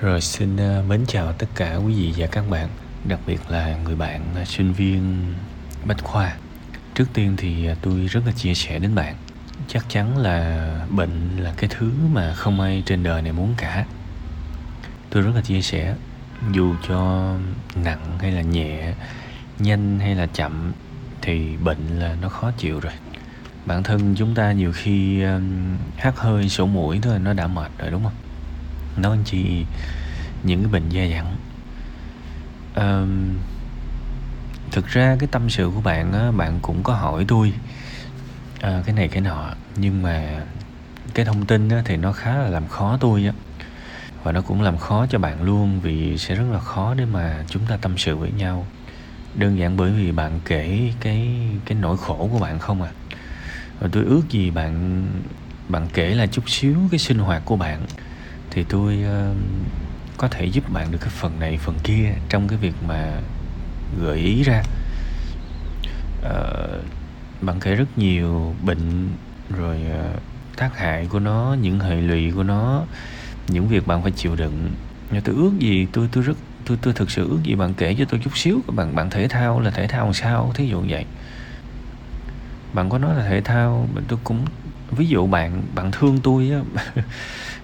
Rồi xin ờ, mến chào tất cả quý vị và các bạn, đặc biệt là người bạn ờ, sinh viên Bách Khoa. Trước tiên thì ờ, tôi rất là chia sẻ đến bạn. Chắc chắn là bệnh là cái thứ mà không ai trên đời này muốn cả. Tôi rất là chia sẻ, dù cho nặng hay là nhẹ, nhanh hay là chậm thì bệnh là nó khó chịu rồi. Bản thân chúng ta nhiều khi hắt hơi sổ mũi thôi nó đã mệt rồi đúng không? Nó chỉ những cái bệnh dai dẳng. Um, thực ra cái tâm sự của bạn á, bạn cũng có hỏi tôi à, cái này cái nọ nhưng mà cái thông tin á, thì nó khá là làm khó tôi á. Và nó cũng làm khó cho bạn luôn vì sẽ rất là khó để mà chúng ta tâm sự với nhau. Đơn giản bởi vì bạn kể cái cái nỗi khổ của bạn không à. Và tôi ước gì bạn bạn kể là chút xíu cái sinh hoạt của bạn thì tôi uh, có thể giúp bạn được cái phần này phần kia trong cái việc mà gợi ý ra. Uh, bạn kể rất nhiều bệnh rồi uh, tác hại của nó những hệ lụy của nó những việc bạn phải chịu đựng. Nhưng tôi ước gì tôi tôi rất tôi tôi thực sự ước gì bạn kể cho tôi chút xíu bạn bạn thể thao là thể thao làm sao thí dụ vậy. Bạn có nói là thể thao tôi cũng ví dụ bạn bạn thương tôi á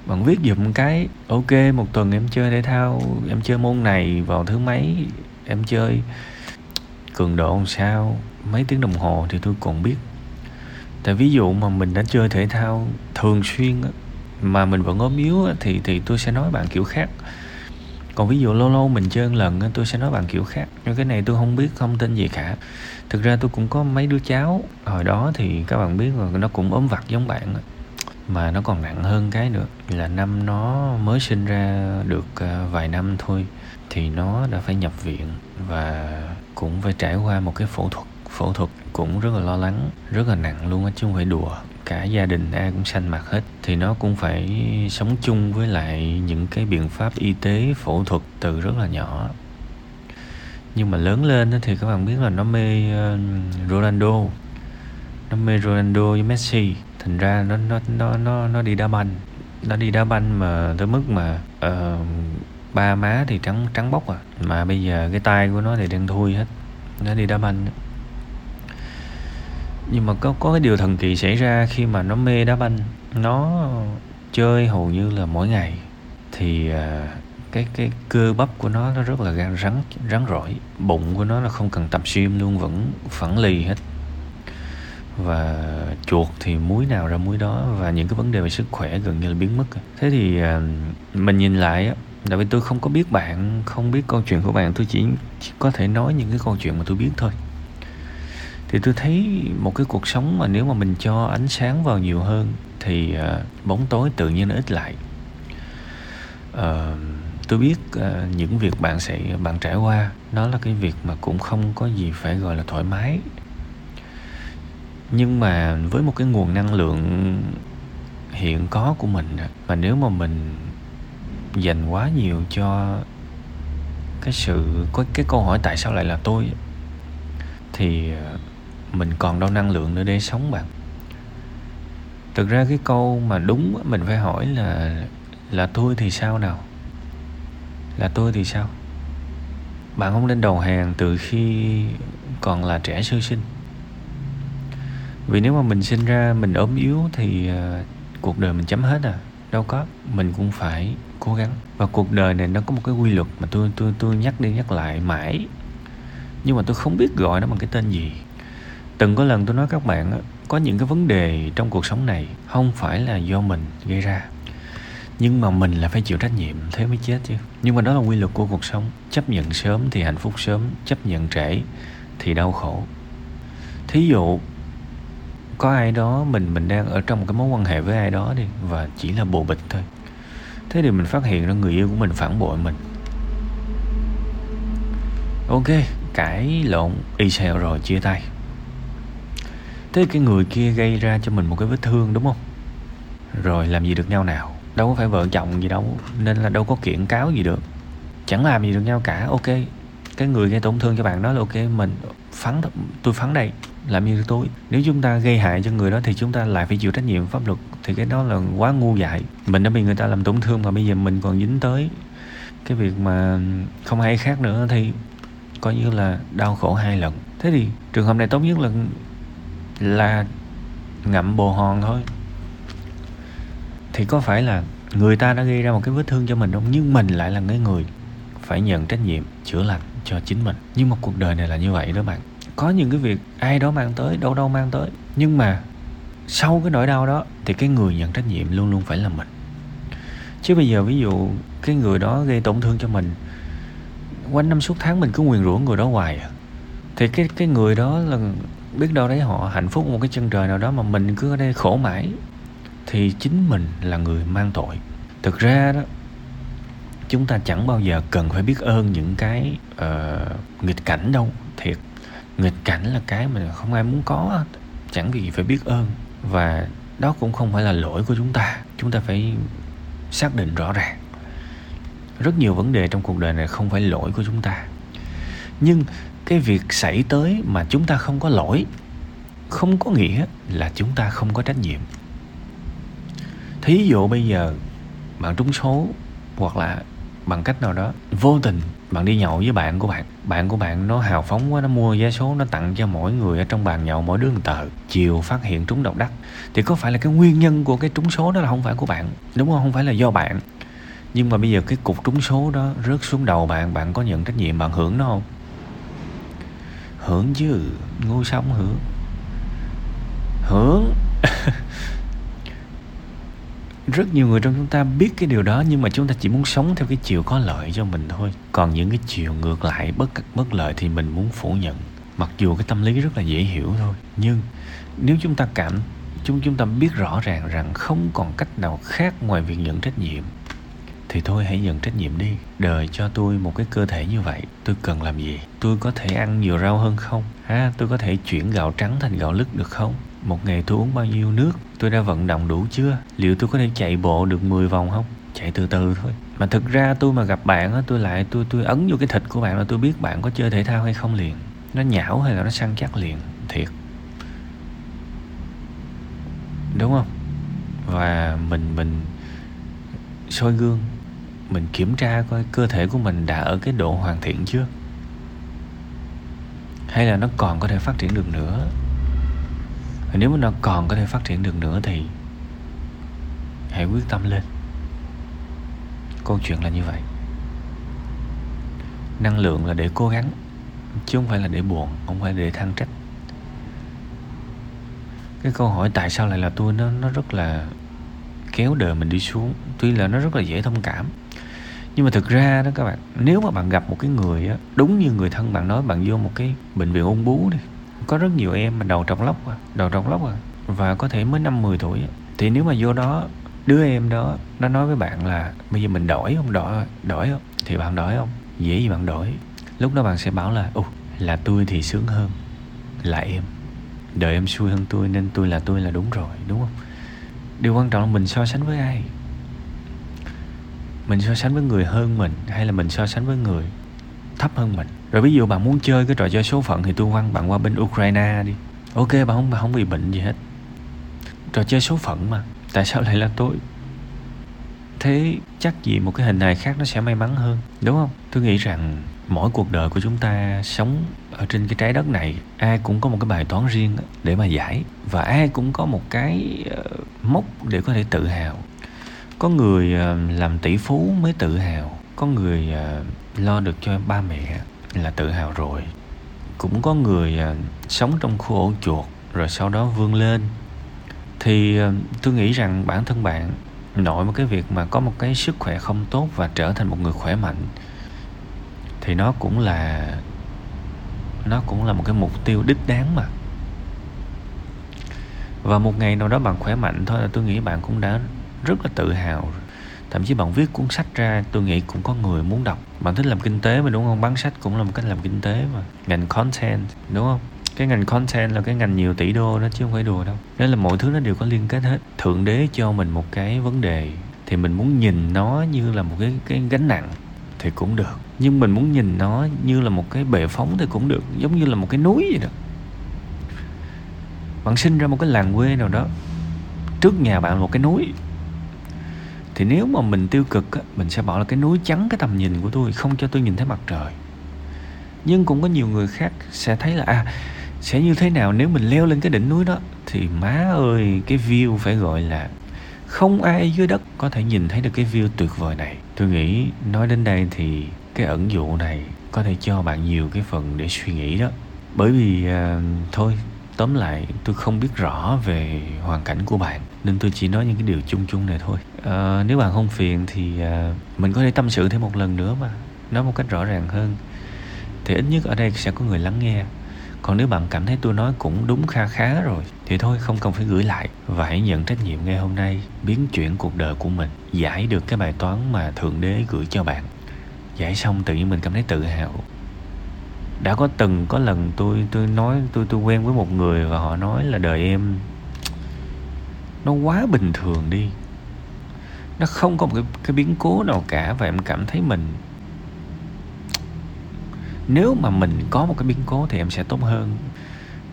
bạn viết dùm cái, ok, một tuần em chơi thể thao, em chơi môn này vào thứ mấy, em chơi cường độ làm sao? Mấy tiếng đồng hồ thì tôi còn biết. Tại ví dụ mà mình đã chơi thể thao thường xuyên mà mình vẫn ốm yếu thì thì tôi sẽ nói bạn kiểu khác. Còn ví dụ lâu lâu mình chơi một lần tôi sẽ nói bạn kiểu khác. Nhưng cái này tôi không biết, không tin gì cả. Thực ra tôi cũng có mấy đứa cháu, hồi đó thì các bạn biết là nó cũng ốm vặt giống bạn mà nó còn nặng hơn cái nữa, là năm nó mới sinh ra được à, vài năm thôi, thì nó đã phải nhập viện và cũng phải trải qua một cái phẫu thuật phẫu thuật cũng rất là lo lắng, rất là nặng luôn á, chứ không phải đùa. Cả gia đình ai cũng xanh mặt hết, thì nó cũng phải sống chung với lại những cái biện pháp y tế phẫu thuật từ rất là nhỏ. Nhưng mà lớn lên thì các bạn biết là nó mê Ronaldo. Nó mê Ronaldo với Messi thành ra nó nó nó nó nó đi đá banh. Nó đi đá banh mà tới mức mà uh, ba má thì trắng trắng bóc à. Mà bây giờ cái tay của nó thì đen thui hết. Nó đi đá banh. Nhưng mà có có cái điều thần kỳ xảy ra khi mà nó mê đá banh. Nó chơi hầu như là mỗi ngày. Thì uh, cái cái cơ bắp của nó nó rất là gan rắn rắn rỏi. Bụng của nó là không cần tập gym luôn vẫn phẳng lì hết và chuột thì muối nào ra muối đó. Và những cái vấn đề về sức khỏe gần như là biến mất. Thế thì ờ, mình nhìn lại á tại vì tôi không có biết bạn không biết câu chuyện của bạn. Tôi chỉ, chỉ có thể nói những cái câu chuyện mà tôi biết thôi. Thì tôi thấy một cái cuộc sống mà nếu mà mình cho ánh sáng vào nhiều hơn thì ờ, bóng tối tự nhiên nó ít lại. À, tôi biết những việc bạn sẽ bạn trải qua nó là cái việc mà cũng không có gì phải gọi là thoải mái nhưng mà với một cái nguồn năng lượng hiện có của mình mà nếu mà mình dành quá nhiều cho cái sự, có cái câu hỏi tại sao lại là tôi thì ờ, mình còn đâu năng lượng nữa để sống bạn. Thực ra cái câu mà đúng mình phải hỏi là là tôi thì sao nào? Là tôi thì sao? Bạn không nên đầu hàng từ khi còn là trẻ sơ sinh vì nếu mà mình sinh ra mình ốm yếu thì uh, cuộc đời mình chấm hết à. Đâu có mình cũng phải cố gắng. Và cuộc đời này nó có một cái quy luật mà tôi tôi tôi nhắc đi nhắc lại mãi. Nhưng mà tôi không biết gọi nó bằng cái tên gì. Từng có lần tôi nói các bạn có những cái vấn đề trong cuộc sống này không phải là do mình gây ra. Nhưng mà mình là phải chịu trách nhiệm thế mới chết chứ. Nhưng mà đó là quy luật của cuộc sống. Chấp nhận sớm thì hạnh phúc sớm chấp nhận trễ thì đau khổ. Thí dụ có ai đó, mình mình đang ở trong một cái mối quan hệ với ai đó đi, và chỉ là bồ bịch thôi. Thế thì mình phát hiện ra người yêu của mình phản bội mình. Ok, cãi lộn, y xèo rồi, chia tay. Thế cái người kia gây ra cho mình một cái vết thương, đúng không? Rồi làm gì được nhau nào? Đâu có phải vợ chồng gì đâu, nên là đâu có kiện cáo gì được. Chẳng làm gì được nhau cả, ok. Cái người gây tổn thương cho bạn đó là ok, mình phắn tôi phắn đây làm như tôi nếu chúng ta gây hại cho người đó thì chúng ta lại phải chịu trách nhiệm pháp luật. Thì cái đó là quá ngu dại. Mình đã bị người ta làm tổn thương mà bây giờ mình còn dính tới cái việc mà không ai khác nữa thì coi như là đau khổ hai lần. Thế thì trường hợp này tốt nhất là là ngậm bồ hòn thôi. Thì có phải là người ta đã gây ra một cái vết thương cho mình không? Nhưng mình lại là cái người phải nhận trách nhiệm chữa lành cho chính mình. Nhưng mà cuộc đời này là như vậy đó bạn có những cái việc ai đó mang tới đâu đâu mang tới. Nhưng mà sau cái nỗi đau đó thì cái người nhận trách nhiệm luôn luôn phải là mình. Chứ bây giờ ví dụ cái người đó gây tổn thương cho mình quanh năm suốt tháng mình cứ nguyền rủa người đó hoài à. thì cái cái người đó là biết đâu đấy họ hạnh phúc một cái chân trời nào đó mà mình cứ ở đây khổ mãi thì chính mình là người mang tội. Thực ra đó chúng ta chẳng bao giờ cần phải biết ơn những cái uh, nghịch cảnh đâu thiệt nghịch cảnh là cái mà không ai muốn có chẳng vì phải biết ơn. Và đó cũng không phải là lỗi của chúng ta. Chúng ta phải xác định rõ ràng. Rất nhiều vấn đề trong cuộc đời này không phải lỗi của chúng ta. Nhưng cái việc xảy tới mà chúng ta không có lỗi, không có nghĩa là chúng ta không có trách nhiệm. Thí dụ bây giờ bạn trúng số hoặc là bằng cách nào đó, vô tình bạn đi nhậu với bạn của bạn. Bạn của bạn nó hào phóng quá, nó mua vé số, nó tặng cho mỗi người ở trong bàn nhậu, mỗi đứa một tờ. Chiều phát hiện trúng độc đắc. Thì có phải là cái nguyên nhân của cái trúng số đó là không phải của bạn? Đúng không? Không phải là do bạn. Nhưng mà bây giờ cái cục trúng số đó rớt xuống đầu bạn bạn có nhận trách nhiệm bạn hưởng nó không? Hưởng chứ. Ngu sống hưởng? Hưởng? rất nhiều người trong chúng ta biết cái điều đó, nhưng mà chúng ta chỉ muốn sống theo cái chiều có lợi cho mình thôi. Còn những cái chiều ngược lại, bất bất lợi thì mình muốn phủ nhận. Mặc dù cái tâm lý rất là dễ hiểu thôi. Nhưng nếu chúng ta cảm, chúng chúng ta biết rõ ràng rằng không còn cách nào khác ngoài việc nhận trách nhiệm, thì thôi hãy nhận trách nhiệm đi. Đời cho tôi một cái cơ thể như vậy, tôi cần làm gì? Tôi có thể ăn nhiều rau hơn không? Ha tôi có thể chuyển gạo trắng thành gạo lứt được không? Một ngày tôi uống bao nhiêu nước? Tôi đã vận động đủ chưa? Liệu tôi có thể chạy bộ được 10 vòng không? Chạy từ từ thôi. Mà thực ra tôi mà gặp bạn á, tôi lại tôi tôi ấn vô cái thịt của bạn là tôi biết bạn có chơi thể thao hay không liền. Nó nhão hay là nó săn chắc liền. Thiệt. Đúng không? Và mình mình soi gương. Mình kiểm tra coi cơ thể của mình đã ở cái độ hoàn thiện chưa? Hay là nó còn có thể phát triển được nữa? Và nếu mà nó còn có thể phát triển được nữa thì hãy quyết tâm lên. Câu chuyện là như vậy. Năng lượng là để cố gắng, chứ không phải là để buồn, không phải để than trách. Cái câu hỏi tại sao lại là tôi, nó nó rất là kéo đời mình đi xuống. Tuy là nó rất là dễ thông cảm. Nhưng mà thực ra đó các bạn, nếu mà bạn gặp một cái người á, đúng như người thân bạn nói, bạn vô một cái bệnh viện ung bú đi có rất nhiều em mà đầu trọc lóc à, đầu trọc lóc à và có thể mới năm 10 tuổi thì nếu mà vô đó đứa em đó nó nói với bạn là bây giờ mình đổi không? Đổi đổi không? Thì bạn đổi không? Dễ gì bạn đổi? Lúc đó bạn sẽ bảo là ồ là tôi thì sướng hơn là em. Đợi em xui hơn tôi nên tôi là tôi là đúng rồi đúng không? Điều quan trọng là mình so sánh với ai? Mình so sánh với người hơn mình hay là mình so sánh với người thấp hơn mình? Rồi ví dụ bạn muốn chơi cái trò chơi số phận thì tôi quăng bạn qua bên Ukraine đi. Ok bạn không bạn không bị bệnh gì hết. Trò chơi số phận mà tại sao lại là tôi? Thế chắc gì một cái hình hài khác nó sẽ may mắn hơn đúng không? Tôi nghĩ rằng mỗi cuộc đời của chúng ta sống ở trên cái trái đất này ai cũng có một cái bài toán riêng để mà giải. Và ai cũng có một cái uh, mốc để có thể tự hào. Có người uh, làm tỷ phú mới tự hào có người uh, lo được cho ba mẹ là tự hào rồi. Cũng có người à, sống trong khu ổ chuột, rồi sau đó vươn lên. Thì à, tôi nghĩ rằng bản thân bạn nội một cái việc mà có một cái sức khỏe không tốt và trở thành một người khỏe mạnh, thì nó cũng là, nó cũng là một cái mục tiêu đích đáng mà. Và một ngày nào đó bạn khỏe mạnh thôi là tôi nghĩ bạn cũng đã rất là tự hào thậm chí bạn viết cuốn sách ra, tôi nghĩ cũng có người muốn đọc. Bạn thích làm kinh tế mà, đúng không? Bán sách cũng là một cách làm kinh tế mà. Ngành content, đúng không? Cái ngành content là cái ngành nhiều tỷ đô đó chứ không phải đùa đâu. Nên là mọi thứ nó đều có liên kết hết. Thượng đế cho mình một cái vấn đề thì mình muốn nhìn nó như là một cái cái gánh nặng thì cũng được. Nhưng mình muốn nhìn nó như là một cái bệ phóng thì cũng được, giống như là một cái núi vậy đó. Bạn sinh ra một cái làng quê nào đó, trước nhà bạn một cái núi thì nếu mà mình tiêu cực á, mình sẽ bảo là cái núi chắn cái tầm nhìn của tôi không cho tôi nhìn thấy mặt trời. Nhưng cũng có nhiều người khác sẽ thấy là à sẽ như thế nào nếu mình leo lên cái đỉnh núi đó? Thì má ơi cái view phải gọi là không ai dưới đất có thể nhìn thấy được cái view tuyệt vời này. Tôi nghĩ nói đến đây thì cái ẩn dụ này có thể cho bạn nhiều cái phần để suy nghĩ đó. Bởi vì à, thôi tóm lại tôi không biết rõ về hoàn cảnh của bạn nên tôi chỉ nói những cái điều chung chung này thôi. À, nếu bạn không phiền thì à, mình có thể tâm sự thêm một lần nữa mà. Nói một cách rõ ràng hơn. Thì ít nhất ở đây sẽ có người lắng nghe. Còn nếu bạn cảm thấy tôi nói cũng đúng kha khá rồi thì thôi không cần phải gửi lại. Và hãy nhận trách nhiệm ngay hôm nay biến chuyển cuộc đời của mình giải được cái bài toán mà thượng đế gửi cho bạn. Giải xong tự nhiên mình cảm thấy tự hào. Đã có từng có lần tôi tôi nói tôi tôi quen với một người và họ nói là đời em nó quá bình thường đi. Nó không có một cái, cái biến cố nào cả và em cảm thấy mình nếu mà mình có một cái biến cố thì em sẽ tốt hơn.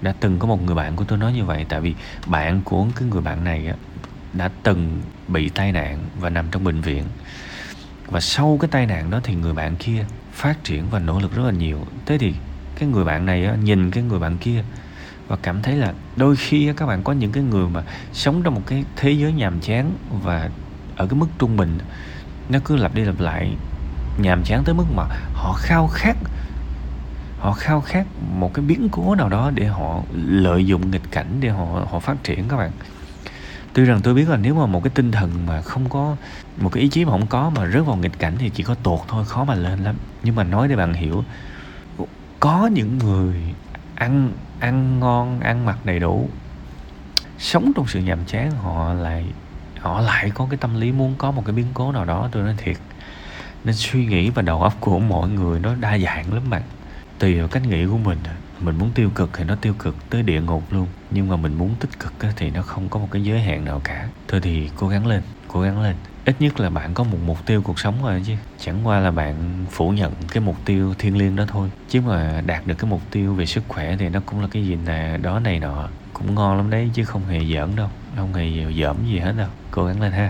Đã từng có một người bạn của tôi nói như vậy tại vì bạn của cái người bạn này á, đã từng bị tai nạn và nằm trong bệnh viện. Và sau cái tai nạn đó thì người bạn kia phát triển và nỗ lực rất là nhiều. Thế thì cái người bạn này á, nhìn cái người bạn kia và cảm thấy là đôi khi các bạn có những cái người mà sống trong một cái thế giới nhàm chán và ở cái mức trung bình, nó cứ lặp đi lặp lại, nhàm chán tới mức mà họ khao khát, họ khao khát một cái biến cố nào đó để họ lợi dụng nghịch cảnh để họ họ phát triển các bạn. Tuy rằng tôi biết là nếu mà một cái tinh thần mà không có, một cái ý chí mà không có mà rớt vào nghịch cảnh thì chỉ có tuột thôi, khó mà lên lắm. Nhưng mà nói để bạn hiểu, có những người ăn ăn ngon, ăn mặc đầy đủ. Sống trong sự nhàm chán, họ lại họ lại có cái tâm lý muốn có một cái biến cố nào đó. Tôi nói thiệt, nên suy nghĩ và đầu óc của mọi người nó đa dạng lắm bạn. Tùy vào cách nghĩ của mình à. mình muốn tiêu cực thì nó tiêu cực tới địa ngục luôn, nhưng mà mình muốn tích cực thì nó không có một cái giới hạn nào cả. Thôi thì cố gắng lên cố gắng lên. Ít nhất là bạn có một mục tiêu cuộc sống rồi chứ. Chẳng qua là bạn phủ nhận cái mục tiêu thiêng liêng đó thôi. Chứ mà đạt được cái mục tiêu về sức khỏe thì nó cũng là cái gì nè, đó này nọ. Cũng ngon lắm đấy chứ không hề giỡn đâu. Không hề dởm gì hết đâu. Cố gắng lên ha.